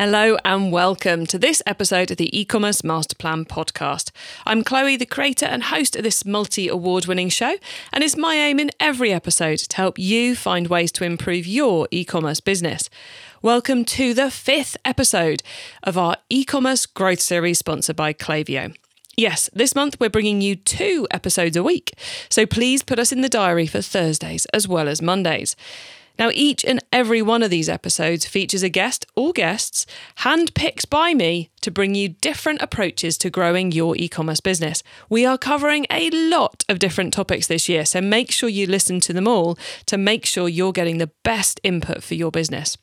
Hello and welcome to this episode of the e-commerce master plan podcast. I'm Chloe, the creator and host of this multi-award winning show, and it's my aim in every episode to help you find ways to improve your e-commerce business. Welcome to the fifth episode of our e-commerce growth series sponsored by Klaviyo. Yes, this month we're bringing you two episodes a week, so please put us in the diary for Thursdays as well as Mondays. Now, each and every one of these episodes features a guest or guests handpicked by me to bring you different approaches to growing your e commerce business. We are covering a lot of different topics this year, so make sure you listen to them all to make sure you're getting the best input for your business.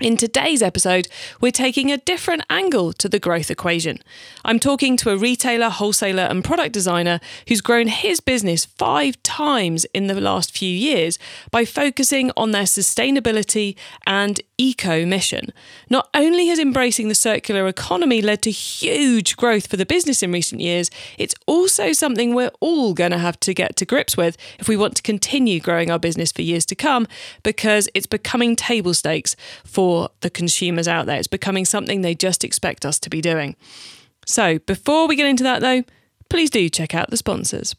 In today's episode, we're taking a different angle to the growth equation. I'm talking to a retailer, wholesaler, and product designer who's grown his business five times in the last few years by focusing on their sustainability and eco mission. Not only has embracing the circular economy led to huge growth for the business in recent years, it's also something we're all going to have to get to grips with if we want to continue growing our business for years to come because it's becoming table stakes for for the consumers out there. It's becoming something they just expect us to be doing. So, before we get into that though, please do check out the sponsors.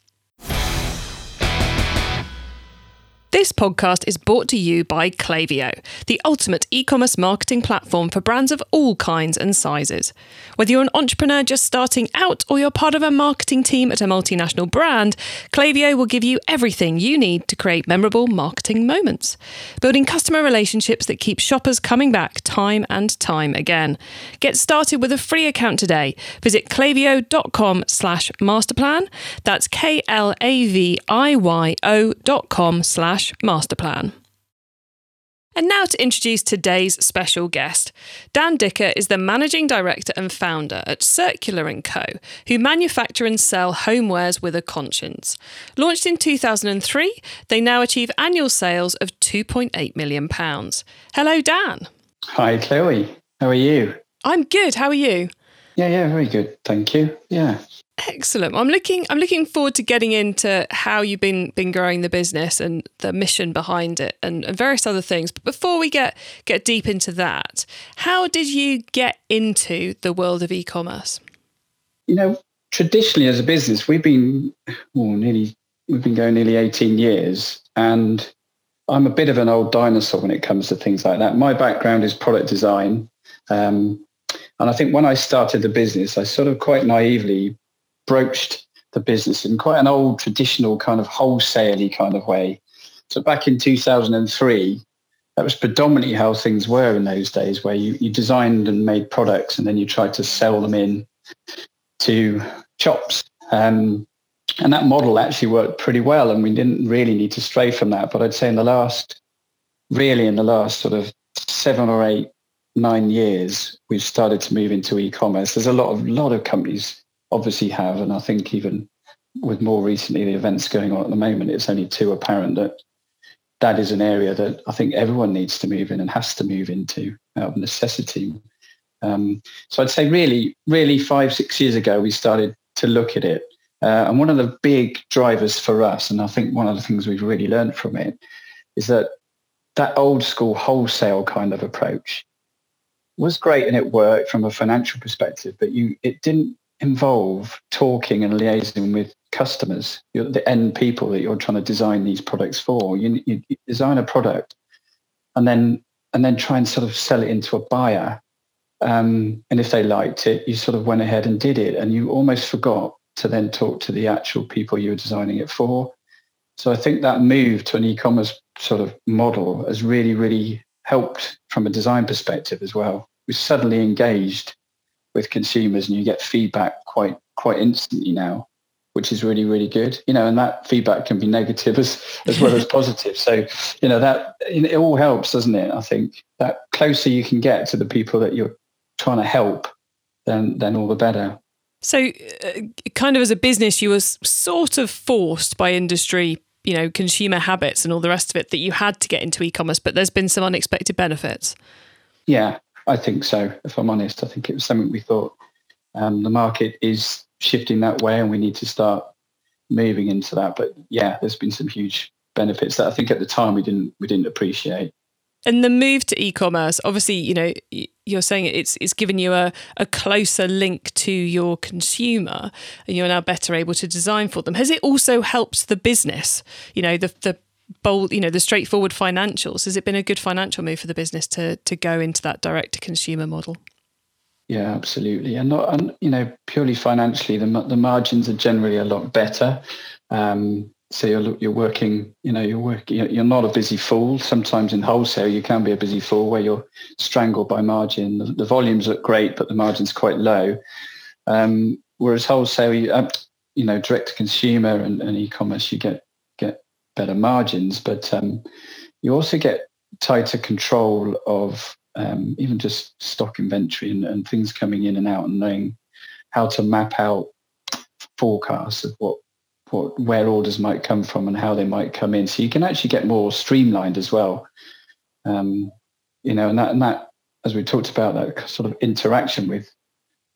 This podcast is brought to you by Klaviyo, the ultimate e commerce marketing platform for brands of all kinds and sizes. Whether you're an entrepreneur just starting out or you're part of a marketing team at a multinational brand, Klaviyo will give you everything you need to create memorable marketing moments, building customer relationships that keep shoppers coming back time and time again. Get started with a free account today. Visit klaviyo.com slash masterplan. That's K L A V I Y O dot com slash master plan. And now to introduce today's special guest. Dan Dicker is the managing director and founder at Circular & Co, who manufacture and sell homewares with a conscience. Launched in 2003, they now achieve annual sales of 2.8 million pounds. Hello Dan. Hi Chloe. How are you? I'm good. How are you? Yeah, yeah, very good. Thank you. Yeah. Excellent. I'm looking. I'm looking forward to getting into how you've been been growing the business and the mission behind it, and, and various other things. But before we get get deep into that, how did you get into the world of e-commerce? You know, traditionally as a business, we've been well, nearly we've been going nearly 18 years, and I'm a bit of an old dinosaur when it comes to things like that. My background is product design. Um, and I think when I started the business, I sort of quite naively broached the business in quite an old traditional kind of wholesale kind of way. So back in 2003, that was predominantly how things were in those days, where you, you designed and made products and then you tried to sell them in to shops. Um, and that model actually worked pretty well and we didn't really need to stray from that. But I'd say in the last, really in the last sort of seven or eight, nine years, we've started to move into e-commerce. There's a lot of lot of companies obviously have, and I think even with more recently the events going on at the moment, it's only too apparent that that is an area that I think everyone needs to move in and has to move into out of necessity. Um, so I'd say really, really five, six years ago, we started to look at it. Uh, and one of the big drivers for us, and I think one of the things we've really learned from it, is that that old school wholesale kind of approach was great and it worked from a financial perspective, but you it didn't involve talking and liaising with customers, the end people that you're trying to design these products for. You, you, design a product and then and then try and sort of sell it into a buyer. Um, and if they liked it, you sort of went ahead and did it, and you almost forgot to then talk to the actual people you were designing it for. So I think that move to an e-commerce sort of model has really, really helped from a design perspective as well. We suddenly engaged with consumers and you get feedback quite quite instantly now which is really really good you know and that feedback can be negative as as well as positive. So you know that it all helps doesn't it? I think that closer you can get to the people that you're trying to help then then all the better. So uh, kind of as a business you were sort of forced by industry you know consumer habits and all the rest of it that you had to get into e-commerce, but there's been some unexpected benefits. Yeah, I think so. If I'm honest, I think it was something we thought um, the market is shifting that way, and we need to start moving into that. But yeah, there's been some huge benefits that I think at the time we didn't we didn't appreciate. And the move to e-commerce, obviously, you know, you're saying it's it's given you a, a closer link to your consumer, and you're now better able to design for them. Has it also helped the business? You know, the the bold, you know, the straightforward financials. Has it been a good financial move for the business to to go into that direct to consumer model? Yeah, absolutely, and not, and you know, purely financially, the the margins are generally a lot better. Um, so you're you're working, you know, you're working. You're not a busy fool. Sometimes in wholesale, you can be a busy fool where you're strangled by margin. The, the volumes look great, but the margin's quite low. Um, whereas wholesale, you, uh, you know, direct to consumer and, and, e-commerce, you get get better margins, but um, you also get tighter control of um, even just stock inventory and, and things coming in and out, and knowing how to map out forecasts of what what where orders might come from and how they might come in. So you can actually get more streamlined as well. Um, you know, and that and that as we talked about that sort of interaction with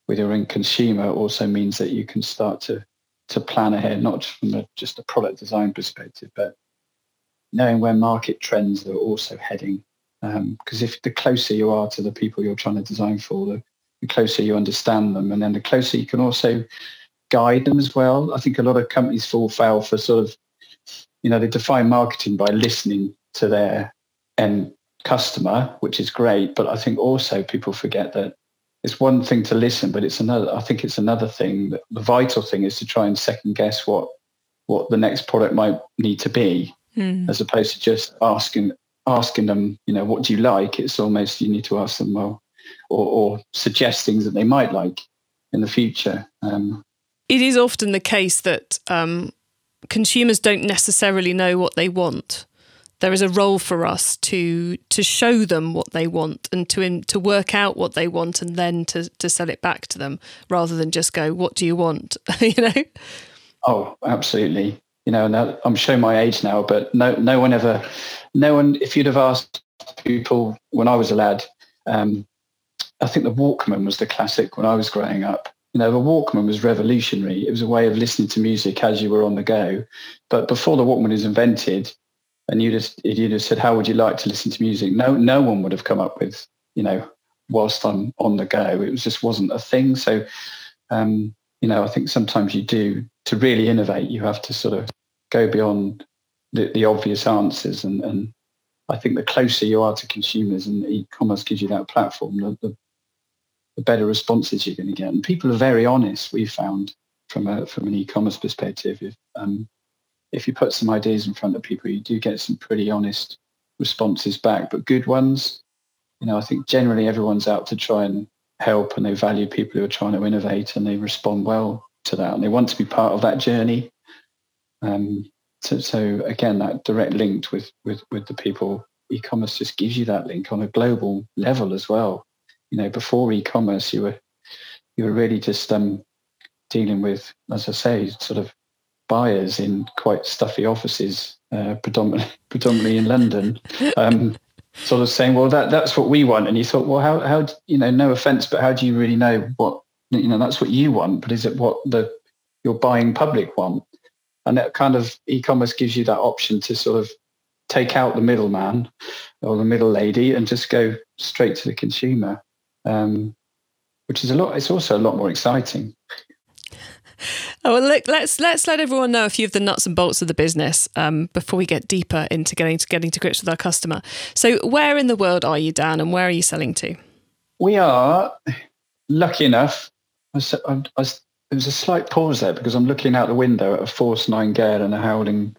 with your end consumer also means that you can start to to plan ahead, not just from a, just a product design perspective, but knowing where market trends are also heading. Because um, if the closer you are to the people you're trying to design for, the, the closer you understand them, and then the closer you can also guide them as well. I think a lot of companies fall foul for sort of, you know, they define marketing by listening to their end customer, which is great. But I think also people forget that it's one thing to listen, but it's another. I think it's another thing. That the vital thing is to try and second guess what what the next product might need to be, mm. as opposed to just asking asking them, you know, what do you like? It's almost you need to ask them well, or, or suggest things that they might like in the future. Um, it is often the case that um, consumers don't necessarily know what they want. There is a role for us to to show them what they want and to to work out what they want and then to to sell it back to them rather than just go, "What do you want?" you know. Oh, absolutely. You know, and I'm showing my age now, but no, no one ever, no one. If you'd have asked people when I was a lad, um, I think the Walkman was the classic when I was growing up you know, the Walkman was revolutionary. It was a way of listening to music as you were on the go. But before the Walkman was invented, and you'd have, you'd have said, how would you like to listen to music? No, no one would have come up with, you know, whilst I'm on the go. It was, just wasn't a thing. So, um, you know, I think sometimes you do, to really innovate, you have to sort of go beyond the, the obvious answers. And, and I think the closer you are to consumers and e-commerce gives you that platform, the, the the better responses you're going to get. And people are very honest. We found from a from an e-commerce perspective, um, if you put some ideas in front of people, you do get some pretty honest responses back, but good ones. You know, I think generally everyone's out to try and help, and they value people who are trying to innovate, and they respond well to that, and they want to be part of that journey. Um, so, so again, that direct link with with with the people, e-commerce just gives you that link on a global level as well you know, before e-commerce, you were you were really just um, dealing with, as I say, sort of buyers in quite stuffy offices, uh, predominantly predominantly in London, um, sort of saying, "Well, that that's what we want," and you thought, "Well, how how you know, no offense, but how do you really know what you know? That's what you want, but is it what the your buying public want?" And that kind of e-commerce gives you that option to sort of take out the middleman or the middle lady and just go straight to the consumer um, which is a lot. It's also a lot more exciting. Oh, well, look, let's let's let everyone know a few of the nuts and bolts of the business um, before we get deeper into getting to getting to grips with our customer. So, where in the world are you, Dan, and where are you selling to? We are lucky enough. I, I, I, there's a slight pause there because I'm looking out the window at a force nine gale and a howling,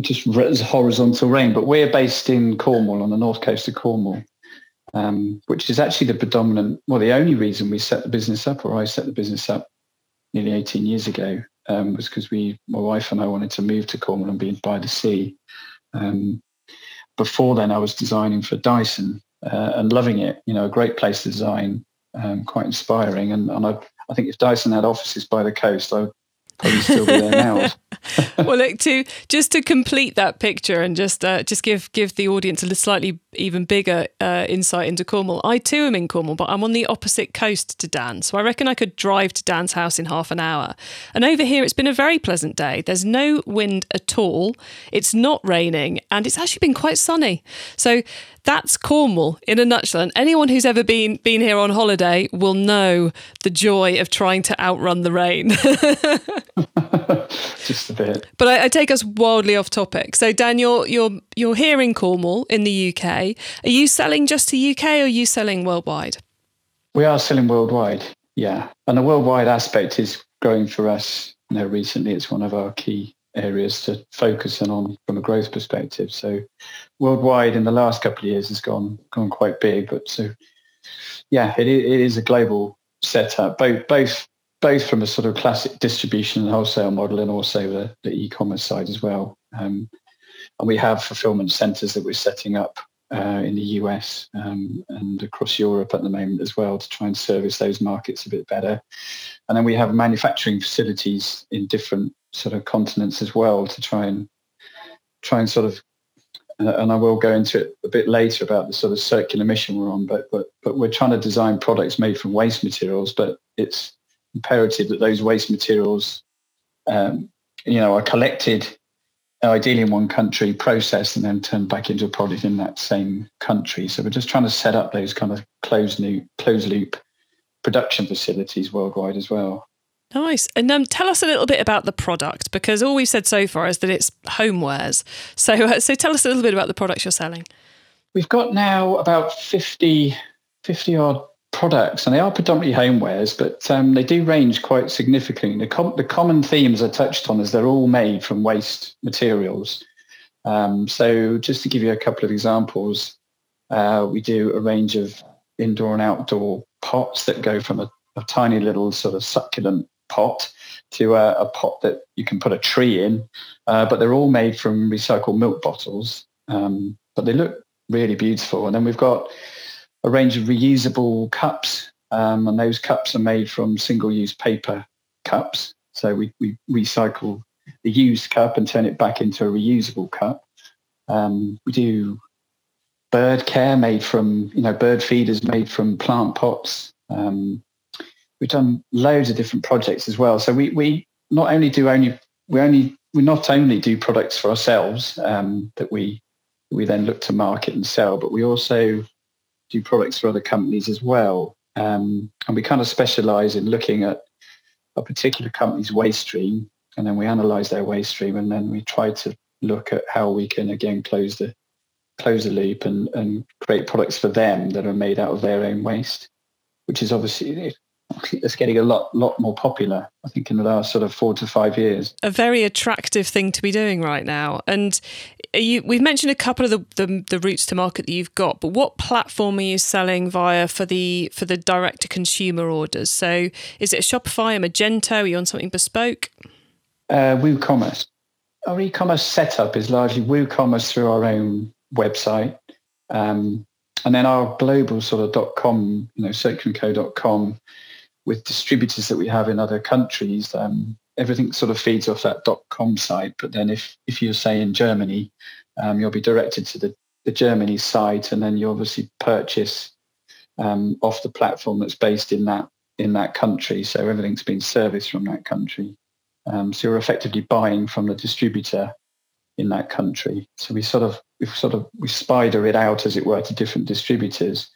just horizontal rain. But we're based in Cornwall on the north coast of Cornwall um, which is actually the predominant, well, the only reason we set the business up, or I set the business up nearly 18 years ago, um, was because we, my wife and I wanted to move to Cornwall and be by the sea. Um, before then, I was designing for Dyson uh, and loving it. You know, a great place to design, um, quite inspiring. And, and I, I think if Dyson had offices by the coast, I'd probably still be there now. well, look to just to complete that picture and just uh, just give give the audience a slightly even bigger uh, insight into Cornwall. I too am in Cornwall, but I'm on the opposite coast to Dan, so I reckon I could drive to Dan's house in half an hour. And over here, it's been a very pleasant day. There's no wind at all. It's not raining, and it's actually been quite sunny. So that's Cornwall in a nutshell. And anyone who's ever been been here on holiday will know the joy of trying to outrun the rain. Just a bit. But I, I, take us wildly off topic. So Dan, you're you're you're here in Cornwall in the UK. Are you selling just to UK or are you selling worldwide? We are selling worldwide, yeah. And the worldwide aspect is growing for us. You know, recently it's one of our key areas to focus on from a growth perspective. So worldwide in the last couple of years has gone gone quite big, but so yeah, it, it is a global setup, both both both from a sort of classic distribution and wholesale model and also the, the e-commerce side as well. Um, and we have fulfillment centers that we're setting up uh, in the US um, and across Europe at the moment as well to try and service those markets a bit better. And then we have manufacturing facilities in different sort of continents as well to try and try and sort of uh, and I will go into it a bit later about the sort of circular mission we're on, but but but we're trying to design products made from waste materials, but it's imperative that those waste materials, um, you know, are collected ideally in one country, processed, and then turned back into a product in that same country. So we're just trying to set up those kind of closed loop, closed loop production facilities worldwide as well. Nice. And um, tell us a little bit about the product because all we've said so far is that it's homewares. So, uh, so tell us a little bit about the products you're selling. We've got now about 50, 50 odd products, and they are predominantly homewares, but um, they do range quite significantly. The, com- the common themes I touched on is they're all made from waste materials. Um, so just to give you a couple of examples, uh, we do a range of indoor and outdoor pots that go from a, a tiny little sort of succulent pot to a, a, pot that you can put a tree in, uh, but they're all made from recycled milk bottles. Um, but they look really beautiful. And then we've got a range of reusable cups, um, and those cups are made from single-use paper cups. So we, we recycle the used cup and turn it back into a reusable cup. Um, we do bird care made from, you know, bird feeders made from plant pots. Um, we've done loads of different projects as well. So we, we not only do only, we only, we not only do products for ourselves um, that we, we then look to market and sell, but we also do products for other companies as well. Um, and we kind of specialize in looking at a particular company's waste stream and then we analyze their waste stream and then we try to look at how we can again close the close the loop and, and create products for them that are made out of their own waste, which is obviously it's getting a lot lot more popular i think in the last sort of four to five years a very attractive thing to be doing right now and you, we've mentioned a couple of the, the, the routes to market that you've got but what platform are you selling via for the for the direct to consumer orders? So is it shopify a magento? Are you on something bespoke? Uh, woocommerce. Our e-commerce setup is largely woocommerce through our own website. Um, and then our global sort of dot com you know circularco.com with distributors that we have in other countries, um, everything sort of feeds off that .com site. But then if, if you're say in Germany, um, you'll be directed to the, the Germany site and then you obviously purchase um, off the platform that's based in that in that country. So everything's been serviced from that country. Um, so you're effectively buying from the distributor in that country. So we sort of we sort of we spider it out as it were to different distributors.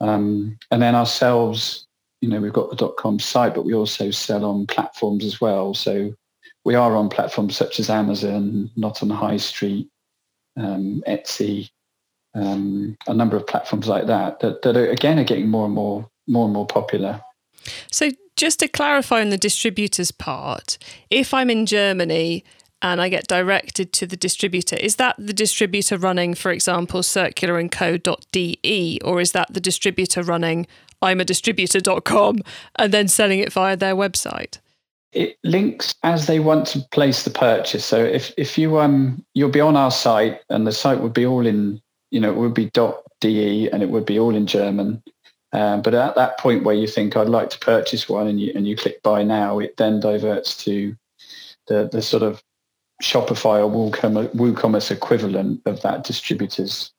Um, and then ourselves you know, we've got the dot .com site, but we also sell on platforms as well. So we are on platforms such as Amazon, not on the high street, um, Etsy, um, a number of platforms like that, that, that are, again are getting more and more, more and more popular. So just to clarify on the distributors part, if I'm in Germany and I get directed to the distributor, is that the distributor running, for example, circularandco.de, or is that the distributor running I'm a distributor.com and then selling it via their website? It links as they want to place the purchase. So if, if you um you'll be on our site and the site would be all in, you know, it would be .de and it would be all in German. Um, but at that point where you think I'd like to purchase one and you and you click buy now, it then diverts to the, the sort of Shopify or WooCommerce equivalent of that distributor's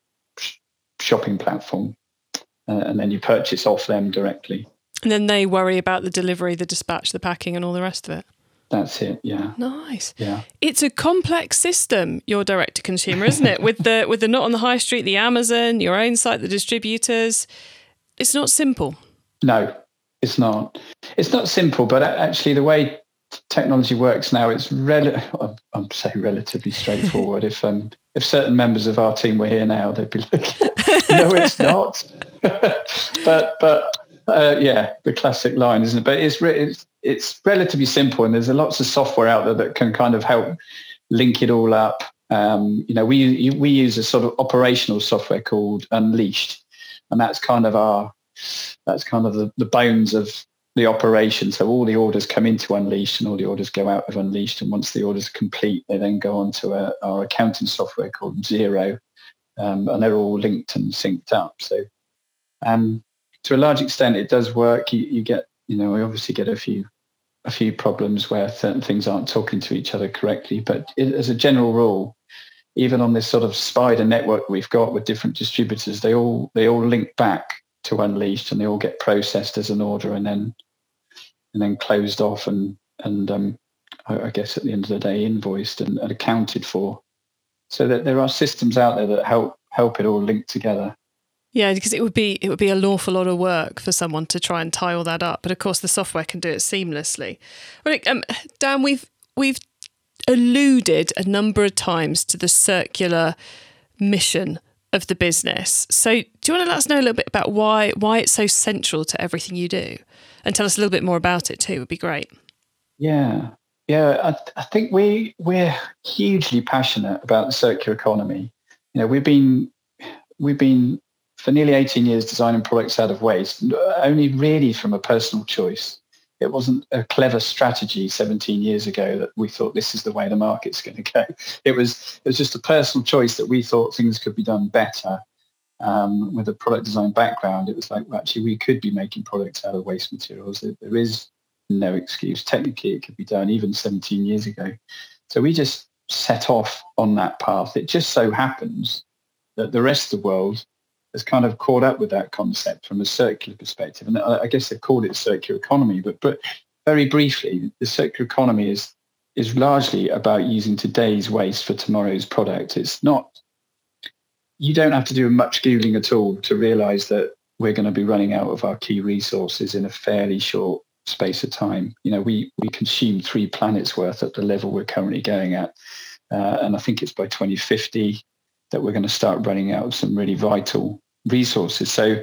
shopping platform. Uh, and then you purchase off them directly. And then they worry about the delivery, the dispatch, the packing, and all the rest of it. That's it. Yeah. Nice. Yeah. It's a complex system. Your direct to consumer, isn't it? with the with the not on the high street, the Amazon, your own site, the distributors. It's not simple. No, it's not. It's not simple, but actually, the way technology works now, it's rel- I'm saying relatively straightforward. if um, if certain members of our team were here now, they'd be looking. no, it's not. but but uh, yeah, the classic line, isn't it? But it's, it's it's relatively simple, and there's lots of software out there that can kind of help link it all up. Um, you know, we we use a sort of operational software called Unleashed, and that's kind of our that's kind of the, the bones of the operation. So all the orders come into Unleashed and all the orders go out of Unleashed. And once the orders are complete, they then go on to a, our accounting software called Xero. Um, and they're all linked and synced up. So um, to a large extent, it does work. You, you get, you know, we obviously get a few a few problems where certain things aren't talking to each other correctly. But it, as a general rule, even on this sort of spider network we've got with different distributors, they all they all link back to Unleashed and they all get processed as an order and then and then closed off and and um, I, I, guess at the end of the day invoiced and, and, accounted for. So that there are systems out there that help help it all link together. Yeah, because it would be it would be an awful lot of work for someone to try and tie all that up. But of course, the software can do it seamlessly. Well, um, Dan, we've we've alluded a number of times to the circular mission of the business. So, do you want to let us know a little bit about why why it's so central to everything you do? and tell us a little bit more about it too would be great. Yeah, yeah, I, I think we we're hugely passionate about the circular economy. You know, we've been we've been for nearly 18 years designing products out of waste, only really from a personal choice. It wasn't a clever strategy 17 years ago that we thought this is the way the market's going to go. It was it was just a personal choice that we thought things could be done better um, with a product design background, it was like, well, actually, we could be making products out of waste materials. There is no excuse. Technically, it could be done even 17 years ago. So we just set off on that path. It just so happens that the rest of the world has kind of caught up with that concept from a circular perspective. And uh, I guess they've called it circular economy. But, but very briefly, the circular economy is is largely about using today's waste for tomorrow's product. It's not you don't have to do much Googling at all to realize that we're going to be running out of our key resources in a fairly short space of time. You know, we, we consume three planets worth at the level we're currently going at. Uh, and I think it's by 2050 that we're going to start running out of some really vital resources. So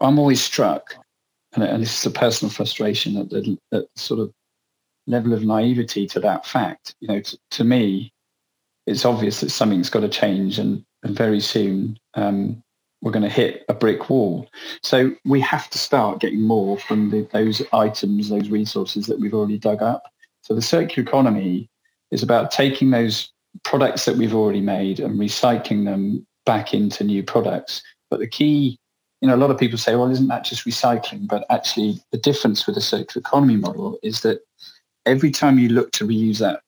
I'm always struck, and, and this is a personal frustration at the, at sort of level of naivety to that fact. You know, t- to me, it's obvious that something's got to change and, and very soon um, we're going to hit a brick wall. So we have to start getting more from the, those items, those resources that we've already dug up. So the circular economy is about taking those products that we've already made and recycling them back into new products. But the key, you know, a lot of people say, well, isn't that just recycling? But actually the difference with the circular economy model is that every time you look to reuse that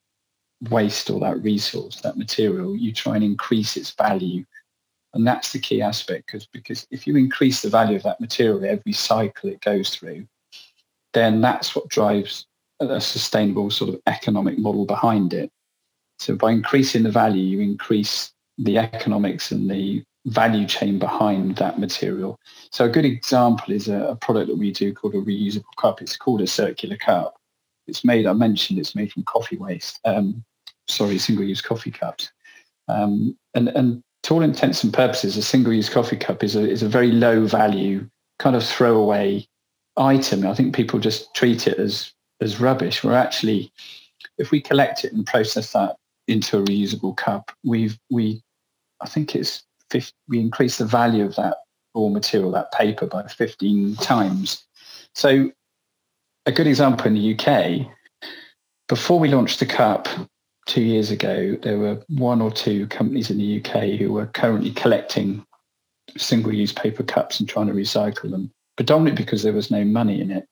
waste or that resource, that material, you try and increase its value. And that's the key aspect because because if you increase the value of that material every cycle it goes through, then that's what drives a sustainable sort of economic model behind it. So by increasing the value, you increase the economics and the value chain behind that material. So a good example is a, a product that we do called a reusable cup. It's called a circular cup. It's made, I mentioned, it's made from coffee waste. Um, sorry, single-use coffee cups. Um, and, and to all intents and purposes, a single-use coffee cup is a, is a very low value kind of throwaway item. I think people just treat it as, as rubbish. Where actually, if we collect it and process that into a reusable cup, we've, we, I think it's 50, we increase the value of that raw material, that paper by 15 times. So a good example in the UK, before we launched the cup two years ago, there were one or two companies in the UK who were currently collecting single-use paper cups and trying to recycle them, predominantly because there was no money in it.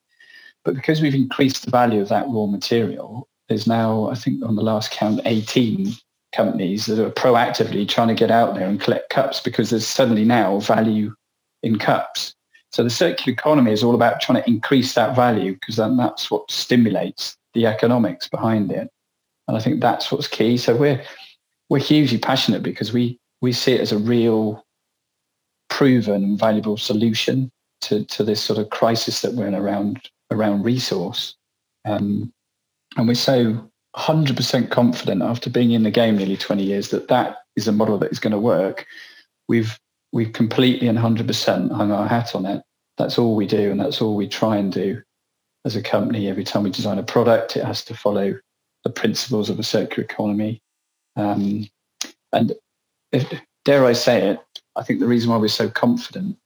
But because we've increased the value of that raw material, there's now, I think on the last count, 18 companies that are proactively trying to get out there and collect cups because there's suddenly now value in cups. So the circular economy is all about trying to increase that value because then that's what stimulates the economics behind it. And I think that's what's key. So we're we're hugely passionate because we we see it as a real proven and valuable solution to, to this sort of crisis that we're in around around resource. Um, and we're so 100% confident after being in the game nearly 20 years that that is a model that is going to work. We've we've completely and 100% hung our hat on it. That's all we do, and that's all we try and do as a company. Every time we design a product, it has to follow the principles of a circular economy. Um, and if, dare I say it, I think the reason why we're so confident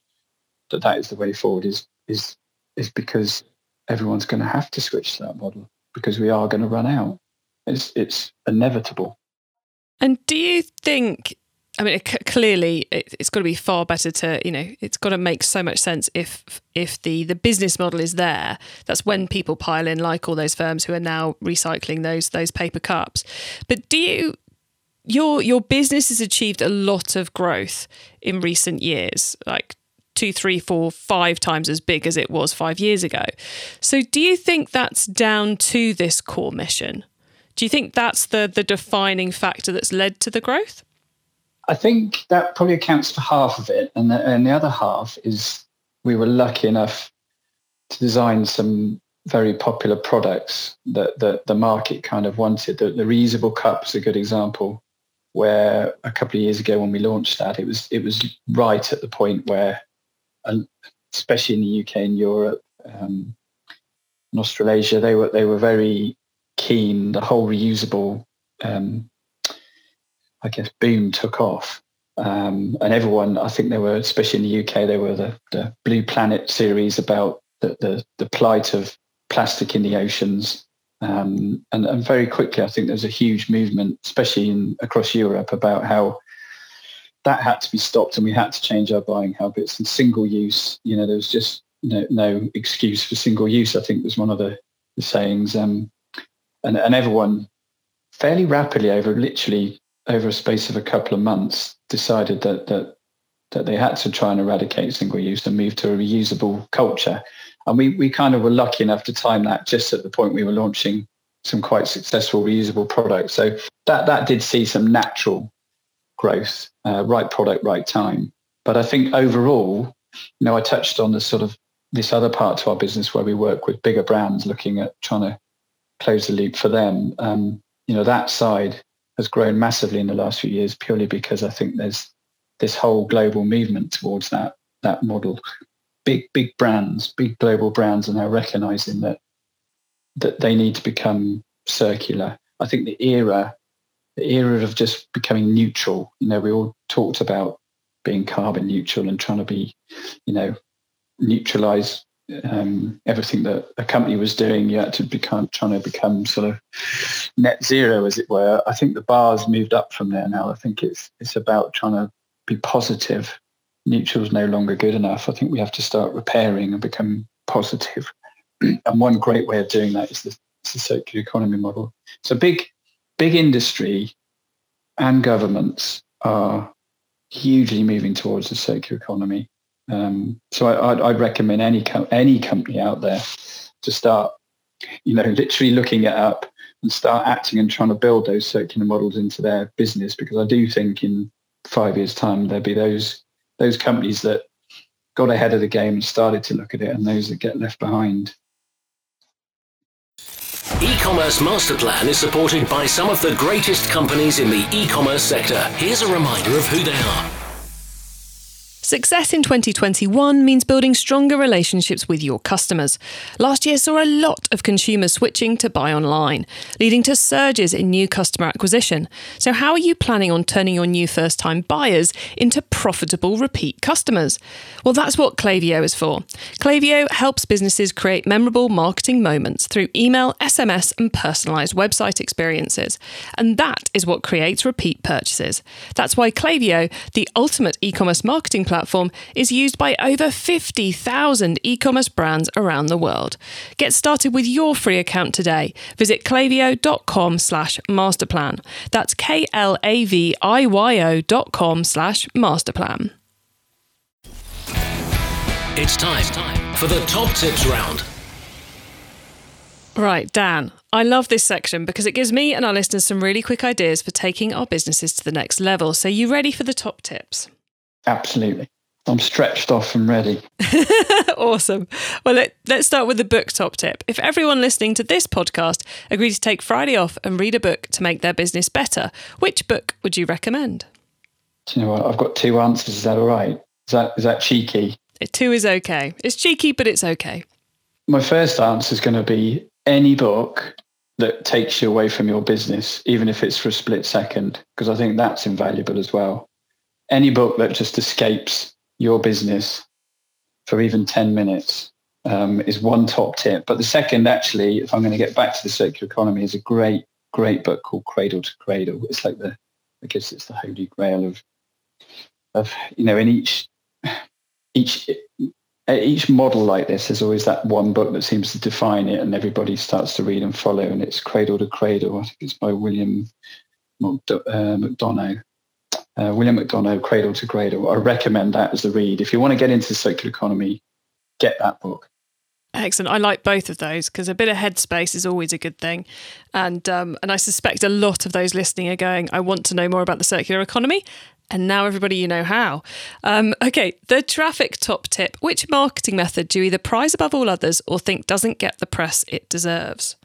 that that is the way forward is is is because everyone's going to have to switch to that model because we are going to run out. It's it's inevitable. And do you think? I mean, it, clearly, it, has got to be far better to you know. It's got to make so much sense if if the the business model is there. That's when people pile in, like all those firms who are now recycling those those paper cups. But do you? Your your business has achieved a lot of growth in recent years, like two, three, four, five times as big as it was five years ago. So, do you think that's down to this core mission? Do you think that's the the defining factor that's led to the growth? I think that probably accounts for half of it, and the, and the other half is we were lucky enough to design some very popular products that, that the market kind of wanted. The, the reusable cup is a good example, where a couple of years ago when we launched that, it was it was right at the point where especially in the UK and Europe um, and Australasia, they were they were very keen. The whole reusable, um, I guess, boom took off, um, and everyone. I think they were, especially in the UK, there were the, the Blue Planet series about the, the, the plight of plastic in the oceans. Um, and, and very quickly, I think there's a huge movement, especially in across Europe, about how that had to be stopped and we had to change our buying habits and single use you know there was just no, no excuse for single use i think was one of the, the sayings um, and, and everyone fairly rapidly over literally over a space of a couple of months decided that that that they had to try and eradicate single use and move to a reusable culture and we we kind of were lucky enough to time that just at the point we were launching some quite successful reusable products so that that did see some natural growth, uh, right product, right time. But I think overall, you know, I touched on the sort of this other part to our business where we work with bigger brands looking at trying to close the loop for them. Um, you know, that side has grown massively in the last few years purely because I think there's this whole global movement towards that that model. Big big brands, big global brands are now recognizing that that they need to become circular. I think the era the era of just becoming neutral. You know, we all talked about being carbon neutral and trying to be, you know, neutralize um, everything that a company was doing. You had to become trying to become sort of net zero, as it were. I think the bar's moved up from there now. I think it's it's about trying to be positive. Neutral is no longer good enough. I think we have to start repairing and become positive. and one great way of doing that is the, is the circular economy model. So big big industry and governments are hugely moving towards the circular economy. Um, so I, would recommend any any company out there to start, you know, literally looking it up and start acting and trying to build those circular models into their business. Because I do think in five years' time there'll be those those companies that got ahead of the game and started to look at it, and those that get left behind. E-commerce Master Plan is supported by some of the greatest companies in the e-commerce sector. Here's a reminder of who they are. Success in 2021 means building stronger relationships with your customers. Last year saw a lot of consumers switching to buy online, leading to surges in new customer acquisition. So, how are you planning on turning your new first time buyers into profitable repeat customers? Well, that's what Klaviyo is for. Klaviyo helps businesses create memorable marketing moments through email, SMS, and personalized website experiences. And that is what creates repeat purchases. That's why Klaviyo, the ultimate e commerce marketing platform, platform is used by over 50,000 e commerce brands around the world. Get started with your free account today. Visit klaviyo.com slash masterplan. That's K L A V I Y O dot com slash masterplan. It's time for the top tips round. Right, Dan, I love this section because it gives me and our listeners some really quick ideas for taking our businesses to the next level. So, you ready for the top tips? Absolutely. I'm stretched off and ready. awesome. Well, let, us start with the book top tip. If everyone listening to this podcast agreed to take Friday off and read a book to make their business better, which book would you recommend? Do you know what? I've got two answers. Is that all right? Is that is that cheeky? Two is okay. It's cheeky, but it's okay. My first answer is going to be any book that takes you away from your business, even if it's for a split second, because I think that's invaluable as well. Any book that just escapes your business for even 10 minutes um, is one top tip. But the second, actually, if I'm going to get back to the circular economy, is a great, great book called Cradle to Cradle. It's like the, I guess it's the holy grail of, of you know, in each, each each model like this, there's always that one book that seems to define it, and everybody starts to read and follow. And it's Cradle to Cradle. I think it's by William McDonough. Uh, William McDonough, Cradle to Cradle. I recommend that as a read. If you want to get into the circular economy, get that book. Excellent. I like both of those because a bit of headspace is always a good thing, and um, and I suspect a lot of those listening are going. I want to know more about the circular economy, and now everybody you know how. Um, okay, the traffic top tip. Which marketing method do you either prize above all others or think doesn't get the press it deserves?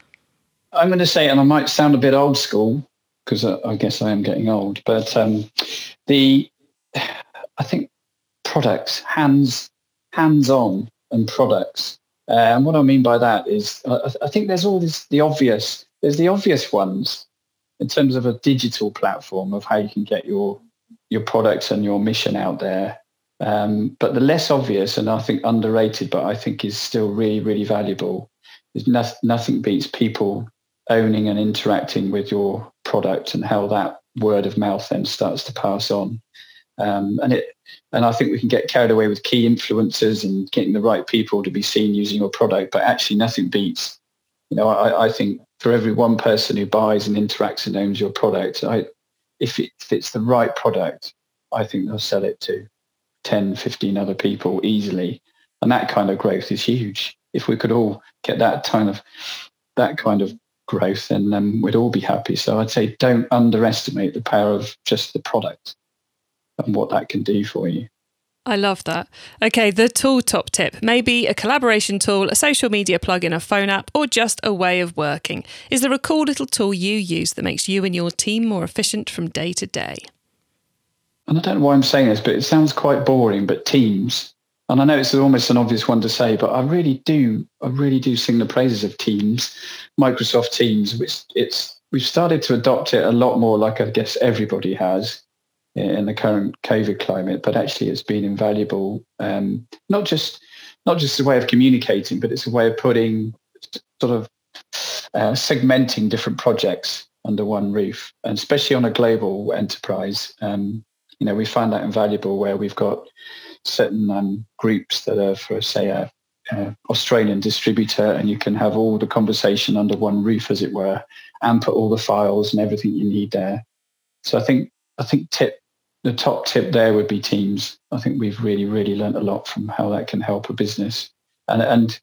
I'm going to say, and I might sound a bit old school because I guess I am getting old, but um, the I think products, hands hands on, and products. Uh, and what I mean by that is, I, I think there's all this the obvious. There's the obvious ones in terms of a digital platform of how you can get your your products and your mission out there. Um, but the less obvious and I think underrated, but I think is still really, really valuable, is no, nothing beats people owning and interacting with your product and how that word of mouth then starts to pass on. Um, and it, and I think we can get carried away with key influencers and getting the right people to be seen using your product, but actually nothing beats. You know, I, I think for every one person who buys and interacts and owns your product, I, if, it, if it's the right product, I think they'll sell it to 10, 15 other people easily. And that kind of growth is huge. If we could all get that kind of that kind of growth, and then um, we'd all be happy. So I'd say don't underestimate the power of just the product and what that can do for you. I love that. Okay, the tool top tip. Maybe a collaboration tool, a social media plugin, a phone app, or just a way of working. Is there a cool little tool you use that makes you and your team more efficient from day to day? And I don't know why I'm saying this, but it sounds quite boring, but Teams. And I know it's almost an obvious one to say, but I really do, I really do sing the praises of Teams, Microsoft Teams, which it's, we've started to adopt it a lot more like I guess everybody has in the current COVID climate, but actually it's been invaluable. Um, not just not just a way of communicating, but it's a way of putting sort of uh, segmenting different projects under one roof, and especially on a global enterprise. Um, you know, we find that invaluable where we've got certain um, groups that are for, say, a, a Australian distributor, and you can have all the conversation under one roof, as it were, and put all the files and everything you need there. So I think I think tip the top tip there would be teams. I think we've really, really learned a lot from how that can help a business. And and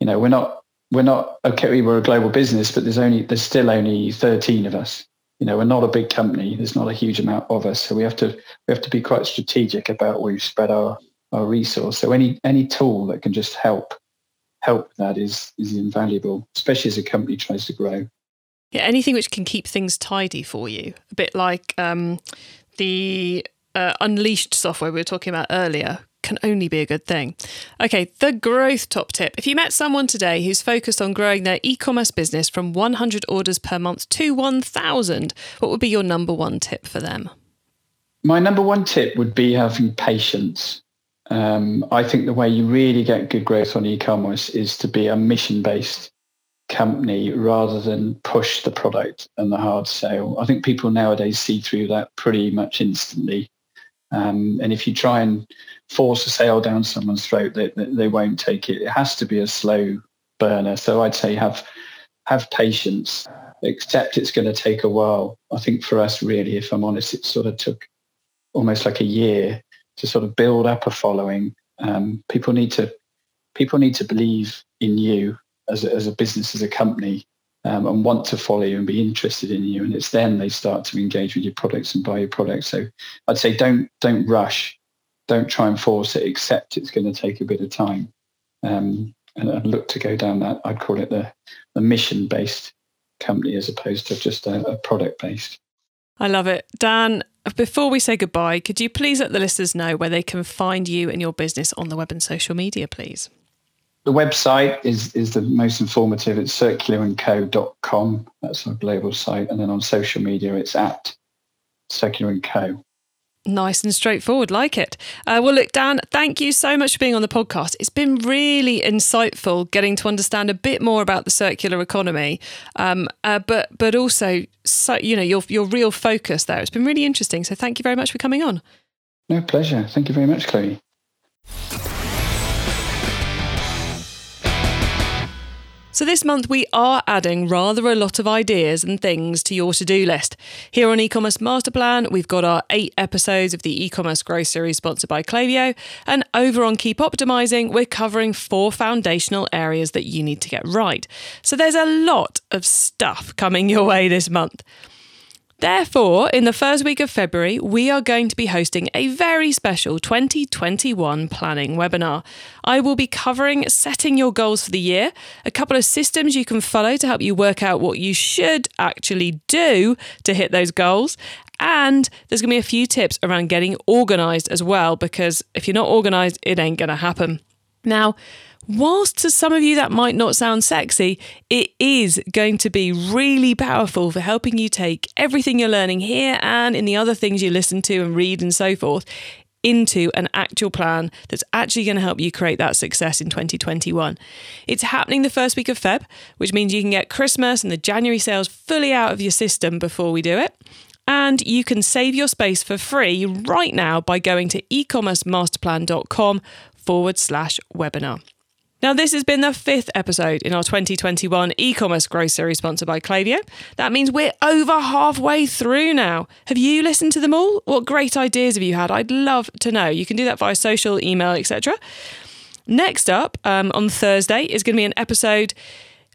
you know, we're not we're not okay. We're a global business, but there's only there's still only 13 of us. You know, we're not a big company. There's not a huge amount of us, so we have to we have to be quite strategic about where we spread our our resource. So any any tool that can just help help that is is invaluable, especially as a company tries to grow. Yeah, anything which can keep things tidy for you, a bit like um, the uh, unleashed software we were talking about earlier can only be a good thing. Okay, the growth top tip. If you met someone today who's focused on growing their e commerce business from 100 orders per month to 1,000, what would be your number one tip for them? My number one tip would be having patience. Um, I think the way you really get good growth on e commerce is to be a mission based company rather than push the product and the hard sale. I think people nowadays see through that pretty much instantly. Um, and if you try and force a sale down someone's throat, they, they won't take it. It has to be a slow burner. So I'd say have have patience. Accept it's going to take a while. I think for us, really, if I'm honest, it sort of took almost like a year to sort of build up a following. Um, people need to people need to believe in you as a, as a business, as a company, um, and want to follow you and be interested in you. And it's then they start to engage with your products and buy your products. So I'd say don't don't rush, don't try and force it. Accept it's going to take a bit of time, um, and, and, look to go down that. I'd call it the, the mission based company as opposed to just a, a product based. I love it, Dan. Before we say goodbye, could you please let the listeners know where they can find you and your business on the web and social media, please? The website is is the most informative. It's circularandco.com. That's our global site. And then on social media, it's at Circular and Co. Nice and straightforward, like it. Uh, well, look, Dan, thank you so much for being on the podcast. It's been really insightful getting to understand a bit more about the circular economy, um, uh, but but also, so, you know, your your real focus there. It's been really interesting. So, thank you very much for coming on. No pleasure. Thank you very much, Chloe. So, this month we are adding rather a lot of ideas and things to your to do list. Here on e commerce master plan, we've got our eight episodes of the e commerce growth series sponsored by Klaviyo. And over on Keep Optimizing, we're covering four foundational areas that you need to get right. So, there's a lot of stuff coming your way this month. Therefore, in the first week of February, we are going to be hosting a very special 2021 planning webinar. I will be covering setting your goals for the year, a couple of systems you can follow to help you work out what you should actually do to hit those goals, and there's going to be a few tips around getting organized as well, because if you're not organized, it ain't going to happen. Now, whilst to some of you that might not sound sexy, it is going to be really powerful for helping you take everything you're learning here and in the other things you listen to and read and so forth into an actual plan that's actually going to help you create that success in 2021. It's happening the first week of Feb, which means you can get Christmas and the January sales fully out of your system before we do it. And you can save your space for free right now by going to ecommercemasterplan.com forward slash webinar. Now, this has been the fifth episode in our 2021 e commerce growth series sponsored by Klaviyo. That means we're over halfway through now. Have you listened to them all? What great ideas have you had? I'd love to know. You can do that via social, email, etc. Next up um, on Thursday is going to be an episode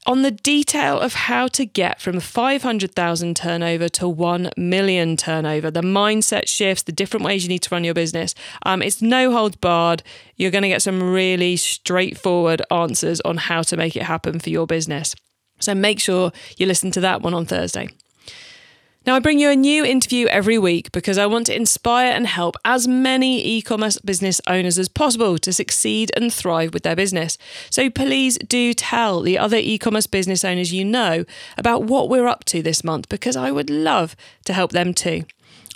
on the detail of how to get from 500,000 turnover to 1 million turnover, the mindset shifts, the different ways you need to run your business. Um, it's no holds barred. You're going to get some really straightforward answers on how to make it happen for your business. So make sure you listen to that one on Thursday. Now, I bring you a new interview every week because I want to inspire and help as many e commerce business owners as possible to succeed and thrive with their business. So please do tell the other e commerce business owners you know about what we're up to this month because I would love to help them too.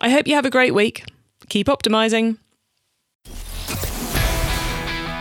I hope you have a great week. Keep optimizing.